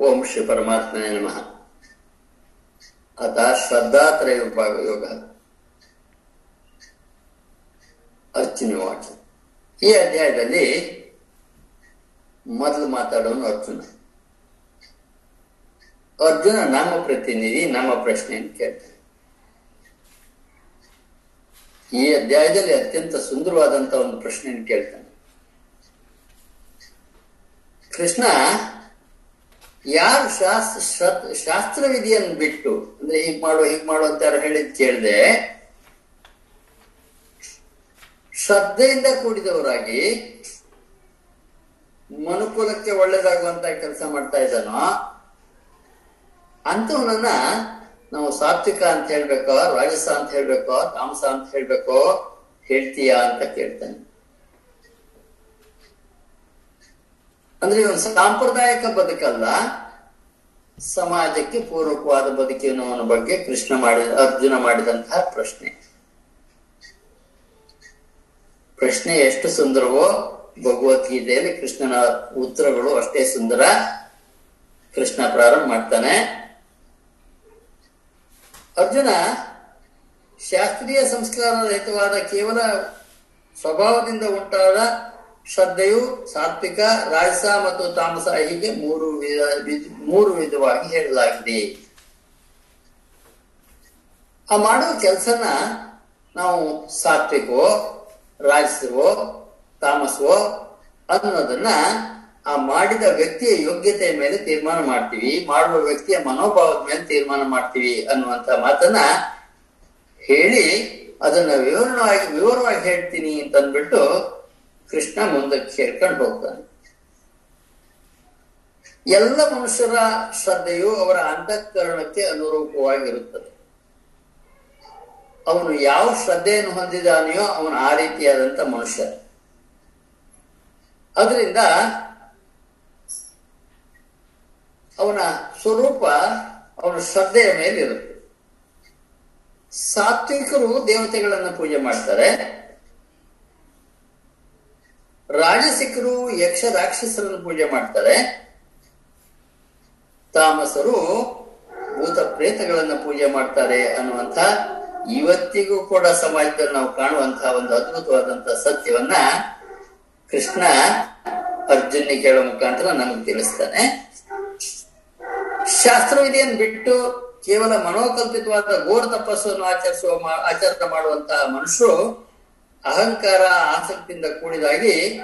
ಓಂ ಶ್ರೀ ಪರಮಾತ್ಮನೇ ನಮಃ. ಅಥ ಶ್ರದ್ಧಾತ್ರಯ ಯೋಗ ಅರ್ಜುನ ವಾಕ್ಯ ಈ ಅಧ್ಯಾಯದಲ್ಲಿ ಮೊದಲು ಮಾತಾಡೋನು ಅರ್ಜುನ. ಅರ್ಜುನ, ನಮ್ಮ ಪ್ರತಿನಿಧಿ, ನಮ್ಮ ಪ್ರಶ್ನೆಯನ್ನು ಕೇಳ್ತಾನೆ. ಈ ಅಧ್ಯಾಯದಲ್ಲಿ ಅತ್ಯಂತ ಸುಂದರವಾದಂತ ಒಂದು ಪ್ರಶ್ನೆಯನ್ನು ಕೇಳ್ತಾನೆ. ಕೃಷ್ಣ ಯಾರು ಶಾಸ್ತ್ರ ಶಾಸ್ತ್ರ ವಿಧಿಯನ್ನು ಬಿಟ್ಟು, ಅಂದ್ರೆ ಹೀಗ್ ಮಾಡು ಹೀಗ್ ಮಾಡು ಅಂತ ಯಾರು ಹೇಳಿದ್ ಕೇಳಿದೆ, ಶ್ರದ್ಧೆಯಿಂದ ಕೂಡಿದವರಾಗಿ ಮನುಕುಲಕ್ಕೆ ಒಳ್ಳೇದಾಗುವಂತ ಕೆಲಸ ಮಾಡ್ತಾ ಇದ್ದಾನೋ, ಅಂತವನನ್ನ ನಾವು ಸಾತ್ವಿಕ ಅಂತ ಹೇಳ್ಬೇಕೋ, ರಾಜಸ ಅಂತ ಹೇಳ್ಬೇಕೋ, ತಾಮಸ ಅಂತ ಹೇಳ್ಬೇಕೋ, ಹೇಳ್ತೀಯಾ ಅಂತ ಕೇಳ್ತಾನೆ. ಅಂದ್ರೆ ಇವನು ಸಾಂಪ್ರದಾಯಿಕ ಬದುಕಲ್ಲ, ಸಮಾಜಕ್ಕೆ ಪೂರಕವಾದ ಬದುಕಿನವನ ಬಗ್ಗೆ ಕೃಷ್ಣ ಮಾಡಿದ, ಅರ್ಜುನ ಮಾಡಿದಂತಹ ಪ್ರಶ್ನೆ. ಪ್ರಶ್ನೆ ಎಷ್ಟು ಸುಂದರವೋ ಭಗವದ್ಗೀತೆಯಲ್ಲಿ ಕೃಷ್ಣನ ಉತ್ತರಗಳು ಅಷ್ಟೇ ಸುಂದರ. ಕೃಷ್ಣ ಪ್ರಾರಂಭ ಮಾಡ್ತಾನೆ. ಅರ್ಜುನ ಶಾಸ್ತ್ರೀಯ ಸಂಸ್ಕಾರ ರಹಿತವಾದ ಕೇವಲ ಸ್ವಭಾವದಿಂದ ಉಂಟಾದ ಶ್ರದ್ಧೆಯು ಸಾತ್ವಿಕ, ರಾಜಸ ಮತ್ತು ತಾಮಸ ಹೀಗೆ ಮೂರು ವಿಧ ಮೂರು ವಿಧವಾಗಿ ಹೇಳಲಾಗಿದೆ. ಆ ಮಾಡುವ ಕೆಲಸನ ನಾವು ಸಾತ್ವಿಕವೋ, ರಾಜಸವೋ, ತಾಮಸವೋ ಅನ್ನೋದನ್ನ ಆ ಮಾಡಿದ ವ್ಯಕ್ತಿಯ ಯೋಗ್ಯತೆಯ ಮೇಲೆ ತೀರ್ಮಾನ ಮಾಡ್ತೀವಿ, ಮಾಡುವ ವ್ಯಕ್ತಿಯ ಮನೋಭಾವದ ಮೇಲೆ ತೀರ್ಮಾನ ಮಾಡ್ತೀವಿ ಅನ್ನುವಂತ ಮಾತನ್ನ ಹೇಳಿ ಅದನ್ನ ವಿವರಣವಾಗಿ ವಿವರವಾಗಿ ಹೇಳ್ತೀನಿ ಅಂತ ಅಂದ್ಬಿಟ್ಟು ಕೃಷ್ಣ ಮುಂದಕ್ಕೆ ಸೇರ್ಕೊಂಡು ಹೋಗ್ತಾನೆ. ಎಲ್ಲ ಮನುಷ್ಯರ ಶ್ರದ್ಧೆಯು ಅವರ ಅಂತಃಕರಣಕ್ಕೆ ಅನುರೂಪವಾಗಿರುತ್ತದೆ. ಅವನು ಯಾವ ಶ್ರದ್ಧೆಯನ್ನು ಹೊಂದಿದಾನೆಯೋ ಅವನು ಆ ರೀತಿಯಾದಂತ ಮನುಷ್ಯ. ಅದರಿಂದ ಅವನ ಸ್ವರೂಪ ಅವನ ಶ್ರದ್ಧೆಯ ಮೇಲೆ ಇರುತ್ತೆ ಸಾತ್ವಿಕರು ದೇವತೆಗಳನ್ನು ಪೂಜೆ ಮಾಡ್ತಾರೆ. ರಾಜಸಿಕರು, ಯಕ್ಷ ರಾಕ್ಷಸರನ್ನು ಪೂಜೆ ಮಾಡ್ತಾರೆ. ತಾಮಸರು ಭೂತ ಪ್ರೇತಗಳನ್ನ ಪೂಜೆ ಮಾಡ್ತಾರೆ ಅನ್ನುವಂತ ಇವತ್ತಿಗೂ ಕೂಡ ಸಮಾಜದಲ್ಲಿ ನಾವು ಕಾಣುವಂತಹ ಒಂದು ಅದ್ಭುತವಾದಂತಹ ಸತ್ಯವನ್ನ ಕೃಷ್ಣ ಅರ್ಜುನ್ ಕೇಳೋ ಮುಖಾಂತರ ನಮಗೆ ತಿಳಿಸ್ತಾನೆ. ಶಾಸ್ತ್ರವಿದೆಯನ್ನು ಬಿಟ್ಟು ಕೇವಲ ಮನೋಕಲ್ಪಿತವಾದ ಘೋರ ತಪಸ್ಸನ್ನು ಆಚರಿಸುವ ಆಚರಣೆ ಮಾಡುವಂತಹ ಮನುಷ್ಯರು ಅಹಂಕಾರ ಆಸಕ್ತಿಯಿಂದ ಕೂಡಿದಾಗಿ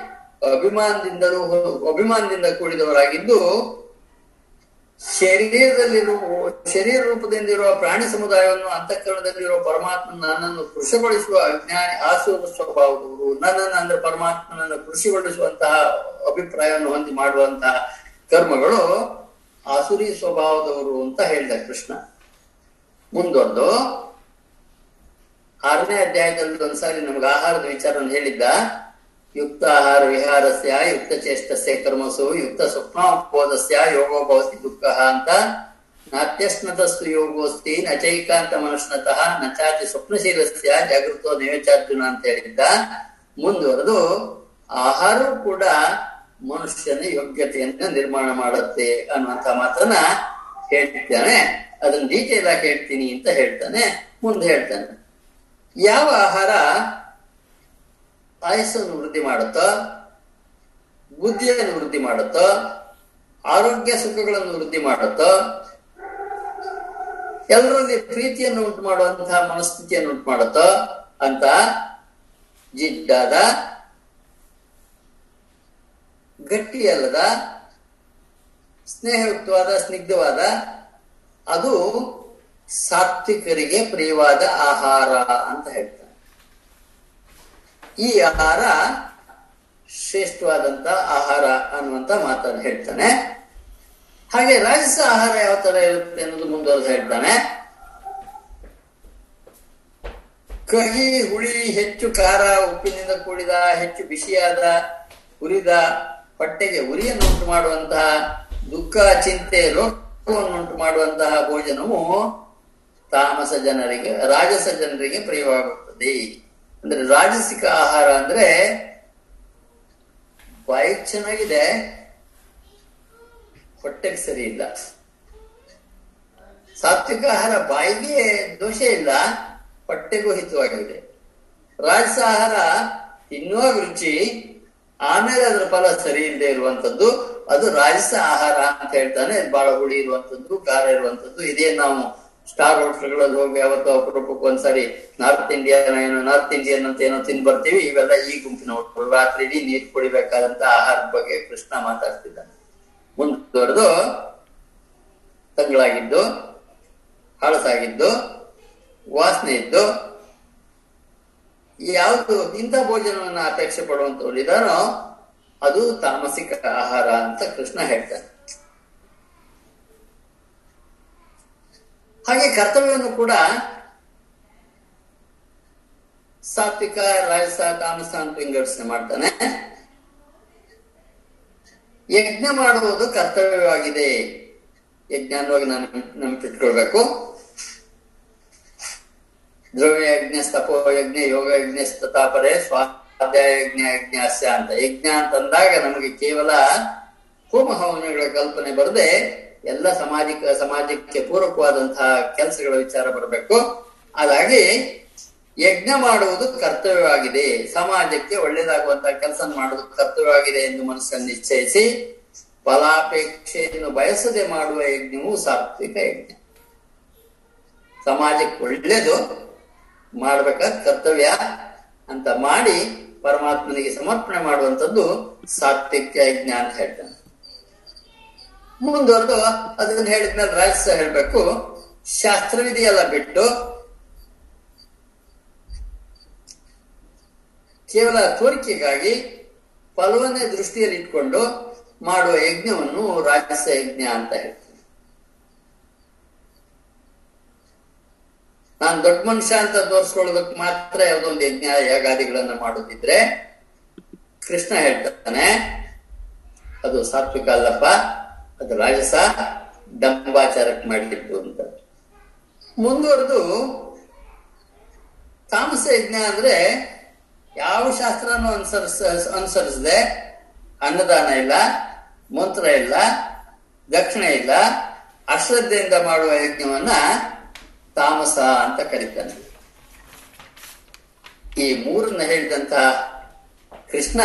ಅಭಿಮಾನದಿಂದಲೂ ಅಭಿಮಾನದಿಂದ ಕೂಡಿದವರಾಗಿದ್ದು, ಶರೀರದಲ್ಲಿರುವ, ಶರೀರ ರೂಪದಿಂದಿರುವ ಪ್ರಾಣಿ ಸಮುದಾಯವನ್ನು ಅಂತಃಕರಣದಲ್ಲಿರುವ ಪರಮಾತ್ಮ ನನ್ನನ್ನು ಕೃಷಿಗೊಳಿಸುವ ಅಜ್ಞಾನಿ ಆಸುವ ಸ್ವಭಾವದವರು ನನ್ನನ್ನು ಅಂದ್ರೆ ಪರಮಾತ್ಮನನ್ನು ಕೃಷಿಗೊಳಿಸುವಂತಹ ಅಭಿಪ್ರಾಯವನ್ನು ಹೊಂದಿ ಮಾಡುವಂತಹ ಕರ್ಮಗಳು ಆಸುರಿ ಸ್ವಭಾವದವರು ಅಂತ ಹೇಳಿದ ಕೃಷ್ಣ. ಮುಂದೊಂದು ಆರನೇ ಅಧ್ಯಾಯದಲ್ಲಿ ಒಂದ್ಸಾರಿ ನಮ್ಗೆ ಆಹಾರದ ವಿಚಾರವನ್ನು ಹೇಳಿದ್ದ, ಯುಕ್ತ ಆಹಾರ ವಿಹಾರಸ್ಯ, ಯುಕ್ತ ಚೇಷ್ಟಸ್ಯ ಕರ್ಮಸು, ಯುಕ್ತ ಸ್ವಪ್ನೋಪೋದಸ್ಯ ಯೋಗೋ ಭವತಿ ದುಃಖ ಅಂತ. ನಾತ್ಯಸ್ನತಸ್ತು ಯೋಗೋಸ್ತಿ ನಚೈಕಾಂತ ಮನಸ್ನತಃ ನಚಾತಿ ಸ್ವಪ್ನಶೀಲಸ್ಯ, ಜಾಗೃತೋ ನೈವೇಚಾರ್ಜುನ ಅಂತ ಹೇಳಿದ್ದ. ಮುಂದುವರೆದು ಆಹಾರ ಕೂಡ ಮನುಷ್ಯನ ಯೋಗ್ಯತೆಯನ್ನು ನಿರ್ಮಾಣ ಮಾಡುತ್ತೆ ಅನ್ನುವಂತ ಮಾತನ್ನ ಹೇಳ್ತಾನೆ. ಅದನ್ನ ಡೀಟೇಲ್ ಆಗಿ ಹೇಳ್ತೀನಿ ಅಂತ ಹೇಳ್ತಾನೆ. ಮುಂದೆ ಹೇಳ್ತಾನೆ. ಯಾವ ಆಹಾರ ಆಯಸ್ಸನ್ನು ವೃದ್ಧಿ ಮಾಡುತ್ತೋ, ಬುದ್ಧಿಯನ್ನು ವೃದ್ಧಿ ಮಾಡುತ್ತೋ, ಆರೋಗ್ಯ ಸುಖಗಳನ್ನು ವೃದ್ಧಿ ಮಾಡುತ್ತೋ, ಎಲ್ಲರಲ್ಲಿ ಪ್ರೀತಿಯನ್ನು ಉಂಟು ಮಾಡುವಂತಹ ಮನಸ್ಥಿತಿಯನ್ನು ಉಂಟು ಮಾಡುತ್ತೋ ಅಂತ ಜಿಡ್ಡಾದ, ಗಟ್ಟಿಯಲ್ಲದ, ಸ್ನೇಹಯುಕ್ತವಾದ, ಸ್ನಿಗ್ಧವಾದ, ಅದು ಸಾತ್ವಿಕರಿಗೆ ಪ್ರಿಯವಾದ ಆಹಾರ ಅಂತ ಹೇಳ್ತಾರೆ. ಈ ಆಹಾರ ಶ್ರೇಷ್ಠವಾದಂತ ಆಹಾರ ಅನ್ನುವಂತ ಮಾತನ್ನು ಹೇಳ್ತಾನೆ. ಹಾಗೆ ರಾಜಸ ಆಹಾರ ಯಾವ ತರ ಇರುತ್ತೆ ಅನ್ನೋದು ಮುಂದುವರೆದು ಹೇಳ್ತಾನೆ. ಕಹಿ, ಹುಳಿ ಹೆಚ್ಚು ಖಾರ, ಉಪ್ಪಿನಿಂದ ಕೂಡಿದ, ಹೆಚ್ಚು ಬಿಸಿಯಾದ ಉರಿದ ಹೊಟ್ಟೆಗೆ ಉರಿಯನ್ನು ಮಾಡುವಂತಹ ದುಃಖ, ಚಿಂತೆ, ರೋಗವನ್ನು ಉಂಟು ಮಾಡುವಂತಹ ಭೋಜನವು ತಾಮಸ ಜನರಿಗೆ, ರಾಜಸ ಜನರಿಗೆ ಪ್ರಿಯವಾಗುತ್ತದೆ. ಅಂದ್ರೆ ರಾಜಸಿಕ ಆಹಾರ ಅಂದ್ರೆ ಬಾಯಿ ಚೆನ್ನಾಗಿದೆ. ಹೊಟ್ಟೆಗೆ ಸರಿ ಇಲ್ಲ. ಸಾತ್ವಿಕ ಆಹಾರ ಬಾಯಿಗೆ ದೋಷ ಇಲ್ಲ. ಹೊಟ್ಟೆಗೂ ಹಿತವಾಗಿದೆ. ರಾಜಸ ಆಹಾರ ತಿನ್ನುವಾಗ ರುಚಿ, ಆಮೇಲೆ ಅದರ ಫಲ ಸರಿ ಇಲ್ಲದೆ ಇರುವಂತದ್ದು, ಅದು ರಾಜಸ ಆಹಾರ ಅಂತ ಹೇಳ್ತಾನೆ. ಬಹಳ ಹುಳಿ ಇರುವಂತದ್ದು, ಖಾರ ಇರುವಂತದ್ದು, ಇದೇ ನಾವು ಸ್ಟಾರ್ ಹೋಟ್ಲ್ಗಳಲ್ಲಿ ಹೋಗಿ ಯಾವತ್ತೋ ಅಪರೂಪಕ್ಕೆ ಒಂದ್ಸರಿ ನಾರ್ತ್ ಇಂಡಿಯನ್ ಏನೋ ನಾರ್ತ್ ಇಂಡಿಯನ್ ಅಂತ ಏನೋ ತಿಂದ್ ಬರ್ತೀವಿ, ಇವೆಲ್ಲ ಈ ಗುಂಪಿನ ಹೋಟ್ಲು ರಾತ್ರಿ ಇಡೀ ನೀರ್ ಕುಡಿಬೇಕಾದಂತ ಆಹಾರದ ಬಗ್ಗೆ ಕೃಷ್ಣ ಮಾತಾಡ್ತಿದ್ದಾನೆ. ಮುಂದುವರೆದು ತಂಗಳಾಗಿದ್ದು, ಹಳಸಾಗಿದ್ದು, ವಾಸನೆ ಇದ್ದು, ಯಾವುದು ಇಂಥ ಭೋಜನವನ್ನು ಅಪೇಕ್ಷೆ ಪಡುವಂತವ್ರು ಇದಾರೋ ಅದು ತಾಮಸಿಕ ಆಹಾರ ಅಂತ ಕೃಷ್ಣ ಹೇಳ್ತಾನೆ. ಹಾಗೆ ಕರ್ತವ್ಯವನ್ನು ಕೂಡ ಸಾತ್ವಿಕ, ರಾಜಸ, ತಾಮಸ ಅಂತ ವಿಂಗಡಿಸಣೆ ಮಾಡ್ತಾನೆ. ಯಜ್ಞ ಮಾಡುವುದು ಕರ್ತವ್ಯವಾಗಿದೆ. ಯಜ್ಞ ಅನ್ನುವಾಗ ನಾನು ನೆನಪಿಟ್ಕೊಳ್ಬೇಕು. ದ್ರವ್ಯ ಯಜ್ಞ ತಪೋ ಯಜ್ಞ, ಯೋಗ ಯಜ್ಞ ತತಾಪರೆ ಸ್ವಾಧ್ಯಾಯ ಯಜ್ಞ ಅಂತ. ಯಜ್ಞ ಅಂತಂದಾಗ ನಮಗೆ ಕೇವಲ ಹೋಮ ಹವನಗಳ ಕಲ್ಪನೆ ಬರದೆ ಎಲ್ಲ ಸಾಮಾಜಿಕ ಸಮಾಜಕ್ಕೆ ಪೂರಕವಾದಂತಹ ಕೆಲಸಗಳ ವಿಚಾರ ಬರಬೇಕು. ಅದಾಗಿ ಯಜ್ಞ ಮಾಡುವುದು ಕರ್ತವ್ಯವಾಗಿದೆ. ಸಮಾಜಕ್ಕೆ ಒಳ್ಳೇದಾಗುವಂತಹ ಕೆಲಸ ಮಾಡುವುದು ಕರ್ತವ್ಯವಾಗಿದೆ ಎಂದು ಮನಸ್ಸನ್ನು ನಿಶ್ಚಯಿಸಿ ಫಲಾಪೇಕ್ಷೆಯನ್ನು ಬಯಸದೆ ಮಾಡುವ ಯಜ್ಞವು ಸಾತ್ವಿಕ ಯಜ್ಞ. ಸಮಾಜಕ್ಕೆ ಒಳ್ಳೇದು ಮಾಡ್ಬೇಕಾದ ಕರ್ತವ್ಯ ಅಂತ ಮಾಡಿ ಪರಮಾತ್ಮನಿಗೆ ಸಮರ್ಪಣೆ ಮಾಡುವಂಥದ್ದು ಸಾತ್ವಿಕ ಯಜ್ಞ ಅಂತ ಹೇಳ್ತಾನೆ. ಮುಂದುವರೆದು ಅದನ್ನ ಹೇಳಿದ್ಮೇಲೆ ರಾಜಸ ಹೇಳ್ಬೇಕು. ಶಾಸ್ತ್ರವಿಧಿಯೆಲ್ಲ ಬಿಟ್ಟು. ಕೇವಲ ತೋರಿಕೆಗಾಗಿ ಫಲವನ್ನೇ ದೃಷ್ಟಿಯಲ್ಲಿ ಇಟ್ಕೊಂಡು ಮಾಡುವ ಯಜ್ಞವನ್ನು ರಾಜಸ ಯಜ್ಞ ಅಂತ ಹೇಳ್ತೀನಿ ನಾನು ದೊಡ್ಡ ಮನುಷ್ಯ ಅಂತ ತೋರಿಸ್ಕೊಳ್ಳೋದಕ್ಕೆ ಮಾತ್ರ ಯಾವ್ದೊಂದು ಯಜ್ಞ, ಯಾಗಾದಿಗಳನ್ನ ಮಾಡುತ್ತಿದ್ರೆ ಕೃಷ್ಣ ಹೇಳ್ತಾನೆ, ಅದು ಸಾತ್ವಿಕ ಅಲ್ಲಪ್ಪ. ಅದು ರಾಜಸ ಡಂಬಾಚಾರಕ್ಕೆ ಮಾಡಲಿಕ್ಕು ಅಂತ. ಮುಂದುವರೆದು ತಾಮಸ ಯಜ್ಞ ಅಂದ್ರೆ ಯಾವ ಶಾಸ್ತ್ರನೂ ಅನುಸರಿಸ, ಅನುಸರಿಸದೆ, ಅನ್ನದಾನ ಇಲ್ಲ, ಮಂತ್ರ ಇಲ್ಲ, ದಕ್ಷಿಣ ಇಲ್ಲ, ಅಶ್ರದ್ಧೆಯಿಂದ ಮಾಡುವ ಯಜ್ಞವನ್ನ ತಾಮಸ ಅಂತ ಕರೀತಾನೆ. ಈ ಮೂರನ್ನ ಹೇಳಿದಂತ ಕೃಷ್ಣ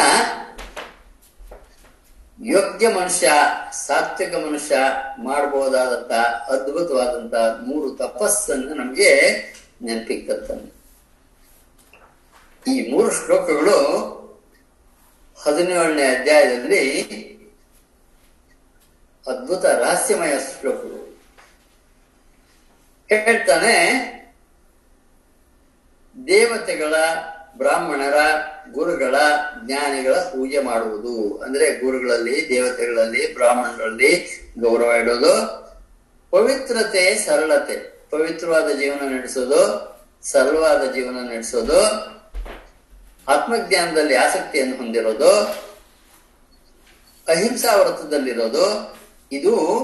ಯೋಗ್ಯ ಮನುಷ್ಯ, ಸಾತ್ವಿಕ ಮನುಷ್ಯ ಮಾಡಬಹುದಾದಂತ ಅದ್ಭುತವಾದಂತ ಮೂರು ತಪಸ್ಸನ್ನು ನಮಗೆ ನೆನಪಿಗೆ ಈ ಮೂರು ಶ್ಲೋಕಗಳು ಹದಿನೇಳನೇ ಅಧ್ಯಾಯದಲ್ಲಿ ಅದ್ಭುತ ರಹಸ್ಯಮಯ ಶ್ಲೋಕಗಳು. ಹೇಳ್ತಾನೆ, ದೇವತೆಗಳ ಬ್ರಾಹ್ಮಣರ ಗುರುಗಳ ಜ್ಞಾನಿಗಳ ಪೂಜೆ ಮಾಡುವುದು. ಅಂದ್ರೆ ಗುರುಗಳಲ್ಲಿ, ದೇವತೆಗಳಲ್ಲಿ, ಬ್ರಾಹ್ಮಣರಲ್ಲಿ ಗೌರವ ಇಡೋದು. ಪವಿತ್ರತೆ, ಸರಳತೆ. ಪವಿತ್ರವಾದ ಜೀವನ ನಡೆಸೋದು, ಸರಳವಾದ ಜೀವನ ನಡೆಸೋದು. ಆತ್ಮಜ್ಞಾನದಲ್ಲಿ ಆಸಕ್ತಿಯನ್ನು ಹೊಂದಿರೋದು. ಅಹಿಂಸಾ ವ್ರತದಲ್ಲಿರೋದು. ಇದು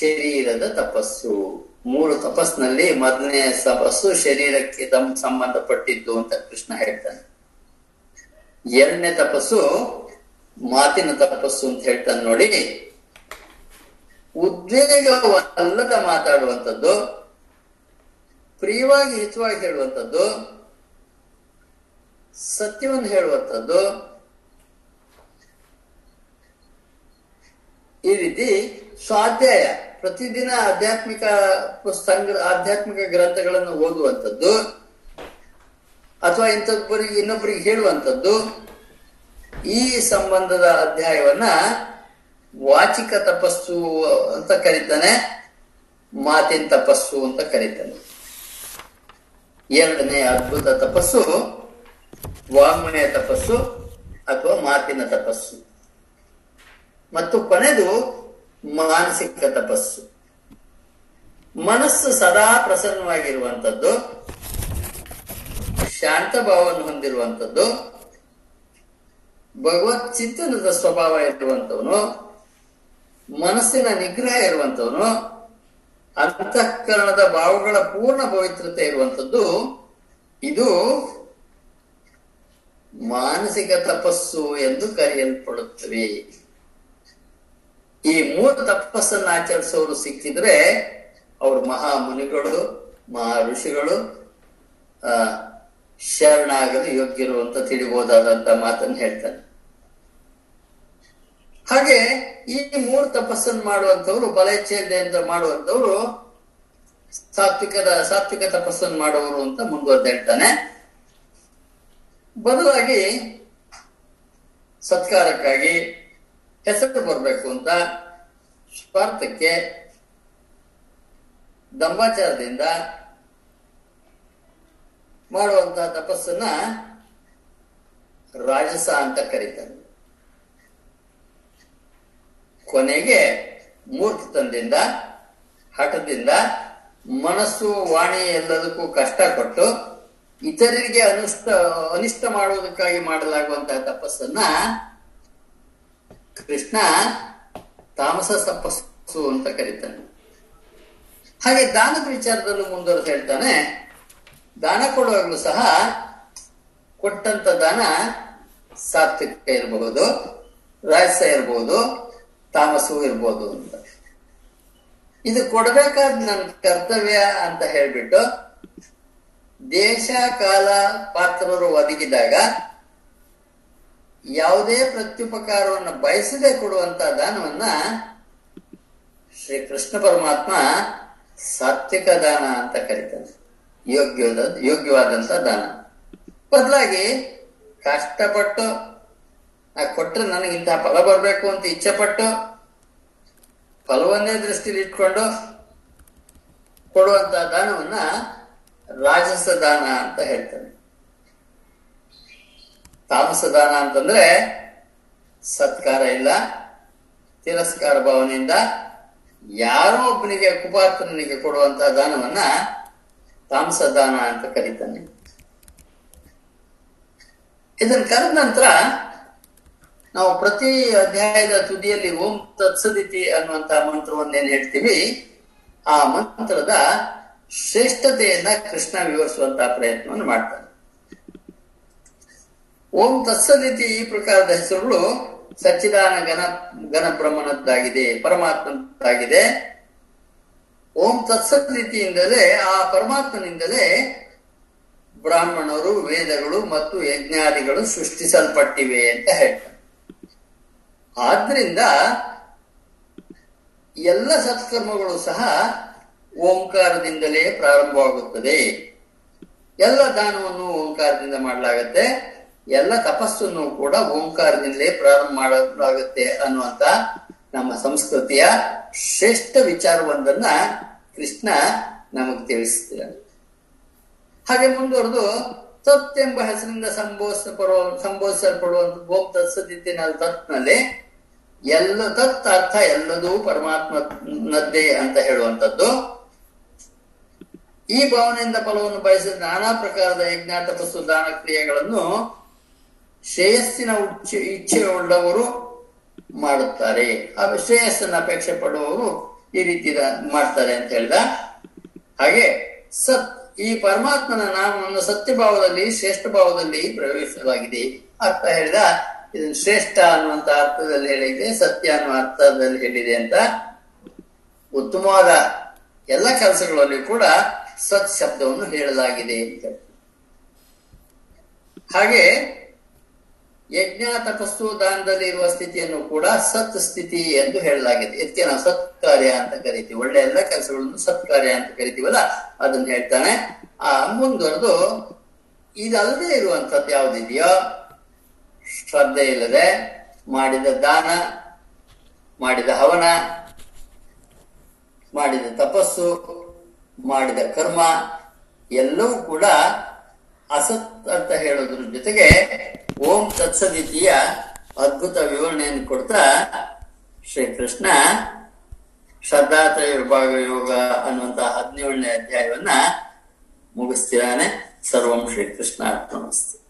ಶರೀರದ ತಪಸ್ಸು. ಮೂರು ತಪಸ್ನಲ್ಲಿ ಮೊದಲನೇ ತಪಸ್ಸು ಶರೀರಕ್ಕೆ ತಮ್ಮ ಸಂಬಂಧಪಟ್ಟಿದ್ದು ಅಂತ ಕೃಷ್ಣ ಹೇಳ್ತಾನೆ. ಎರಡನೇ ತಪಸ್ಸು ಮಾತಿನ ತಪಸ್ಸು ಅಂತ ಹೇಳ್ತಾನೆ ನೋಡಿ. ಉದ್ವೇಗವಲ್ಲದ ಮಾತಾಡುವಂಥದ್ದು, ಪ್ರಿಯವಾಗಿ ಹಿತವಾಗಿ ಹೇಳುವಂಥದ್ದು, ಸತ್ಯವನ್ನು ಹೇಳುವಂಥದ್ದು, ಈ ರೀತಿ ಸ್ವಾಧ್ಯಾಯ, ಪ್ರತಿದಿನ ಆಧ್ಯಾತ್ಮಿಕ ಪುಸ್ತಕ ಆಧ್ಯಾತ್ಮಿಕ ಗ್ರಂಥಗಳನ್ನು ಓದುವಂಥದ್ದು. ಅಥವಾ ಇಂಥೊಬ್ಬರಿಗೆ ಇನ್ನೊಬ್ಬರಿಗೆ ಹೇಳುವಂಥದ್ದು, ಈ ಸಂಬಂಧದ ಅಧ್ಯಾಯವನ್ನ ವಾಚಿಕ ತಪಸ್ಸು ಅಂತ ಕರೀತಾನೆ, ಮಾತಿನ ತಪಸ್ಸು ಅಂತ ಕರೀತಾನೆ. ಎರಡನೇ ಅದ್ಭುತ ತಪಸ್ಸು, ವಾಂಗ್ಮಯ ತಪಸ್ಸು ಅಥವಾ ಮಾತಿನ ತಪಸ್ಸು. ಮತ್ತು ಕೊನೆದು ಮಾನಸಿಕ ತಪಸ್ಸು. ಮನಸ್ಸು ಸದಾ ಪ್ರಸನ್ನವಾಗಿರುವಂಥದ್ದು ಶಾಂತ ಭಾವವನ್ನು ಹೊಂದಿರುವಂಥದ್ದು, ಭಗವತ್ ಚಿಂತನದ ಸ್ವಭಾವ ಇರುವಂತವನು ಮನಸ್ಸಿನ ನಿಗ್ರಹ ಇರುವಂತವನು ಅಂತಃಕರಣದ ಭಾವಗಳ ಪೂರ್ಣ ಪವಿತ್ರತೆ ಇರುವಂತದ್ದು ಇದು ಮಾನಸಿಕ ತಪಸ್ಸು ಎಂದು ಕರೆಯಲ್ಪಡುತ್ತವೆ. ಈ ಮೂರು ತಪಸ್ಸನ್ನು ಆಚರಿಸೋರು ಸಿಕ್ಕಿದ್ರೆ, ಅವರು ಮಹಾ ಮುನಿಗಳು ಮಹಾ ಋಷಿಗಳು, ಆ ಶರಣಾಗಲು ಯೋಗ್ಯರು ಅಂತ ತಿಳಿಬಹುದಾದಂತ ಮಾತನ್ನು ಹೇಳ್ತಾನೆ ಹಾಗೆ ಈ ಮೂರು ತಪಸ್ಸನ್ನು ಮಾಡುವಂತವ್ರು ಬಲಚ್ಛೇದೆಯಿಂದ ಮಾಡುವಂತವ್ರು ಸಾತ್ವಿಕದ, ಸಾತ್ವಿಕ ತಪಸ್ಸನ್ನು ಮಾಡುವವರು ಅಂತ ಮುಂದುವರೆದು ಹೇಳ್ತಾನೆ. ಬದಲಾಗಿ ಸತ್ಕಾರಕ್ಕಾಗಿ ಹೆಸರು ಬರಬೇಕು ಅಂತ ಸ್ವಾರ್ಥಕ್ಕೆ ದಂಬಾಚಾರದಿಂದ ಮಾಡುವಂತಹ ತಪಸ್ಸನ್ನ ರಾಜಸ ಅಂತ ಕರೀತಾರೆ. ಕೊನೆಗೆ ಮೂರ್ಖತನದಿಂದ ಹಠದಿಂದ ಮನಸ್ಸು, ವಾಣಿ ಎಲ್ಲದಕ್ಕೂ ಕಷ್ಟ ಕೊಟ್ಟು ಇತರರಿಗೆ ಅನಿಷ್ಟ ಅನಿಷ್ಟ ಮಾಡುವುದಕ್ಕಾಗಿ ಮಾಡಲಾಗುವಂತಹ ತಪಸ್ಸನ್ನ ಕೃಷ್ಣ ತಾಮಸ ತಪಸ್ಸು ಅಂತ ಕರೀತಾನೆ. ಹಾಗೆ ದಾನದ ವಿಚಾರದಲ್ಲೂ ಮುಂದುವರೆದು ಹೇಳ್ತಾನೆ ದಾನ ಕೊಡುವಾಗಲೂ ಸಹ ಕೊಟ್ಟಂತ ದಾನ ಸಾತ್ವಿಕ ಇರಬಹುದು ರಾಜಸ ಇರಬಹುದು ತಾಮಸು ಇರಬಹುದು ಅಂತ. ಇದು ಕೊಡಬೇಕಾದ ನನ್ನ ಕರ್ತವ್ಯ ಅಂತ ಹೇಳ್ಬಿಟ್ಟು ದೇಶ, ಕಾಲ ಪಾತ್ರರು ಒದಗಿದಾಗ ಯಾವುದೇ ಪ್ರತ್ಯುಪಕಾರವನ್ನು ಬಯಸದೆ ಕೊಡುವಂತ ದಾನವನ್ನ ಶ್ರೀ ಕೃಷ್ಣ ಪರಮಾತ್ಮ ಸಾತ್ವಿಕ ದಾನ ಅಂತ ಕರೀತಾನೆ. ಯೋಗ್ಯವಾದ ಯೋಗ್ಯವಾದಂತ ದಾನ. ಬದಲಾಗಿ ಕಷ್ಟಪಟ್ಟು, ಆ ಕೊಟ್ಟರೆ ನನಗೆ ಇಂತಹ ಫಲ ಬರಬೇಕು ಅಂತ ಇಚ್ಛೆ ಪಟ್ಟು ಫಲವನ್ನೇ ದೃಷ್ಟಿಲಿ ಇಟ್ಕೊಂಡು ಕೊಡುವಂತ ದಾನವನ್ನ ರಾಜಸ ದಾನ ಅಂತ ಹೇಳ್ತಾನೆ ತಾಮಸ ದಾನ ಅಂತಂದ್ರೆ ಸತ್ಕಾರ ಇಲ್ಲ, ತಿರಸ್ಕಾರ ಭಾವನೆಯಿಂದ ಯಾರೋ ಒಬ್ಬನಿಗೆ ಕುಪಾತ್ರನಿಗೆ ಕೊಡುವಂತಹ ದಾನವನ್ನ ತಾಮಸ ದಾನ ಅಂತ ಕರೀತಾನೆ. ಇದನ್ ಕರೆದ ನಂತರ ನಾವು ಪ್ರತಿ ಅಧ್ಯಾಯದ ತುದಿಯಲ್ಲಿ ಓಂ ತತ್ಸದಿತಿ ಅನ್ನುವಂತಹ ಮಂತ್ರವನ್ನೇನು ಹೇಳ್ತೀವಿ? ಆ ಮಂತ್ರದ ಶ್ರೇಷ್ಠತೆಯನ್ನ ಕೃಷ್ಣ ವಿವರಿಸುವಂತಹ ಪ್ರಯತ್ನವನ್ನು ಮಾಡ್ತಾನೆ. ಓಂ ತತ್ಸದಿತಿ ಈ ಪ್ರಕಾರದ ಹೆಸರುಗಳು ಸಚ್ಚಿದಾನ ಘನ ಘನ ಬ್ರಹ್ಮನದ್ದಾಗಿದೆ, ಪರಮಾತ್ಮನದ್ದಾಗಿದೆ. ಓಂ ತತ್ಸತ್ ರೀತಿಯಿಂದಲೇ ಆ ಪರಮಾತ್ಮನಿಂದಲೇ ಬ್ರಾಹ್ಮಣರು, ವೇದಗಳು ಮತ್ತು ಯಜ್ಞಾದಿಗಳು ಸೃಷ್ಟಿಸಲ್ಪಟ್ಟಿವೆ ಅಂತ ಹೇಳ್ತಾರೆ. ಆದ್ರಿಂದ ಎಲ್ಲ ಸತ್ಕರ್ಮಗಳು ಸಹ ಓಂಕಾರದಿಂದಲೇ ಪ್ರಾರಂಭವಾಗುತ್ತದೆ. ಎಲ್ಲ ದಾನವನ್ನು ಓಂಕಾರದಿಂದ ಮಾಡಲಾಗತ್ತೆ. ಎಲ್ಲ ತಪಸ್ಸನ್ನು ಕೂಡ ಓಂಕಾರದಿಂದಲೇ ಪ್ರಾರಂಭ ಮಾಡಲಾಗುತ್ತೆ ಅನ್ನುವಂತ ನಮ್ಮ ಸಂಸ್ಕೃತಿಯ ಶ್ರೇಷ್ಠ ವಿಚಾರವೊಂದನ್ನ ಕೃಷ್ಣ ನಮಗೆ ತಿಳಿಸ್ತಿದ್ದಾನೆ ಹಾಗೆ ಮುಂದುವರೆದು ತತ್ ಎಂಬ ಹೆಸರಿಂದ ಸಂಬೋಧಿಸಪಡುವ ಸಂಬೋಧಿಸಲ್ಪಡುವಂತ ಓಂ ತತ್ಸದಿತ್ತಿನ ತತ್ನಲ್ಲಿ ಎಲ್ಲ ತತ್ ಅರ್ಥ ಎಲ್ಲದೂ ಪರಮಾತ್ಮನದ್ದೇ ಅಂತ ಹೇಳುವಂಥದ್ದು. ಈ ಭಾವನೆಯಿಂದ ಫಲವನ್ನು ಬಯಸಿದ ನಾನಾ ಪ್ರಕಾರದ ಯಜ್ಞ ತಪಸ್ಸು ದಾನ ಕ್ರಿಯೆಗಳನ್ನು ಶ್ರೇಯಸ್ಸಿನ ಉಚ್ಚ, ಇಚ್ಛೆಯುಳ್ಳವರು ಮಾಡುತ್ತಾರೆ. ಆ ಶ್ರೇಯಸ್ಸನ್ನು ಅಪೇಕ್ಷೆ ಪಡುವವರು ಈ ರೀತಿ ಮಾಡ್ತಾರೆ ಅಂತ ಹೇಳಿದ. ಹಾಗೆ ಸತ್, ಈ ಪರಮಾತ್ಮನ ನಾಮವನ್ನು ಸತ್ಯಭಾವದಲ್ಲಿ, ಶ್ರೇಷ್ಠ ಭಾವದಲ್ಲಿ ಪ್ರವೇಶವಾಗಿದೆ ಅರ್ಥ ಹೇಳಿದ. ಇದನ್ನು ಶ್ರೇಷ್ಠ ಅನ್ನುವಂತ ಅರ್ಥದಲ್ಲಿ ಹೇಳಿದೆ, ಸತ್ಯ ಅನ್ನುವ ಅರ್ಥದಲ್ಲಿ ಹೇಳಿದೆ ಅಂತ. ಉತ್ತಮವಾದ ಎಲ್ಲ ಕೆಲಸಗಳಲ್ಲಿ ಕೂಡ ಸತ್ ಶಬ್ದವನ್ನು ಹೇಳಲಾಗಿದೆ ಅಂತ ಹಾಗೆ ಯಜ್ಞ ತಪಸ್ಸು ದಾನದಲ್ಲಿ ಇರುವ ಸ್ಥಿತಿಯನ್ನು ಕೂಡ ಸತ್ ಸ್ಥಿತಿ ಎಂದು ಹೇಳಲಾಗಿದೆ. ಇದಕ್ಕೆ ನಾವು ಸತ್ ಕಾರ್ಯ ಅಂತ ಕರಿತೀವಿ. ಒಳ್ಳೆ ಎಲ್ಲ ಕೆಲಸಗಳನ್ನು ಸತ್ ಕಾರ್ಯ ಅಂತ ಕರಿತೀವಲ್ಲ, ಅದನ್ನ ಹೇಳ್ತಾನೆ. ಆ ಮುಂದುವರೆದು ಇದಲ್ಲದೆ ಇರುವಂತದ್ದು ಯಾವುದಿದೆಯೋ? ಶ್ರದ್ಧೆ ಇಲ್ಲದೆ ಮಾಡಿದ ದಾನ, ಮಾಡಿದ ಹವನ, ಮಾಡಿದ ತಪಸ್ಸು, ಮಾಡಿದ ಕರ್ಮ, ಎಲ್ಲವೂ ಕೂಡ ಅಸತ್ ಅಂತ ಹೇಳೋದ್ರ ಜೊತೆಗೆ ಓಂ ತತ್ಸದಿತಿಯ ಅದ್ಭುತ ವಿವರಣೆಯನ್ನು ಕೊಡ್ತಾ ಶ್ರೀಕೃಷ್ಣ ಶ್ರದ್ಧಾತ್ರಯ ವಿಭಾಗ ಯೋಗ ಅನ್ನುವಂತಹ ಹದಿನೇಳನೇ ಅಧ್ಯಾಯವನ್ನ ಮುಗಿಸ್ತಿದ್ದಾನೆ. ಸರ್ವಂ ಶ್ರೀಕೃಷ್ಣ ಅರ್ಪಣಿಸ್ತೀನಿ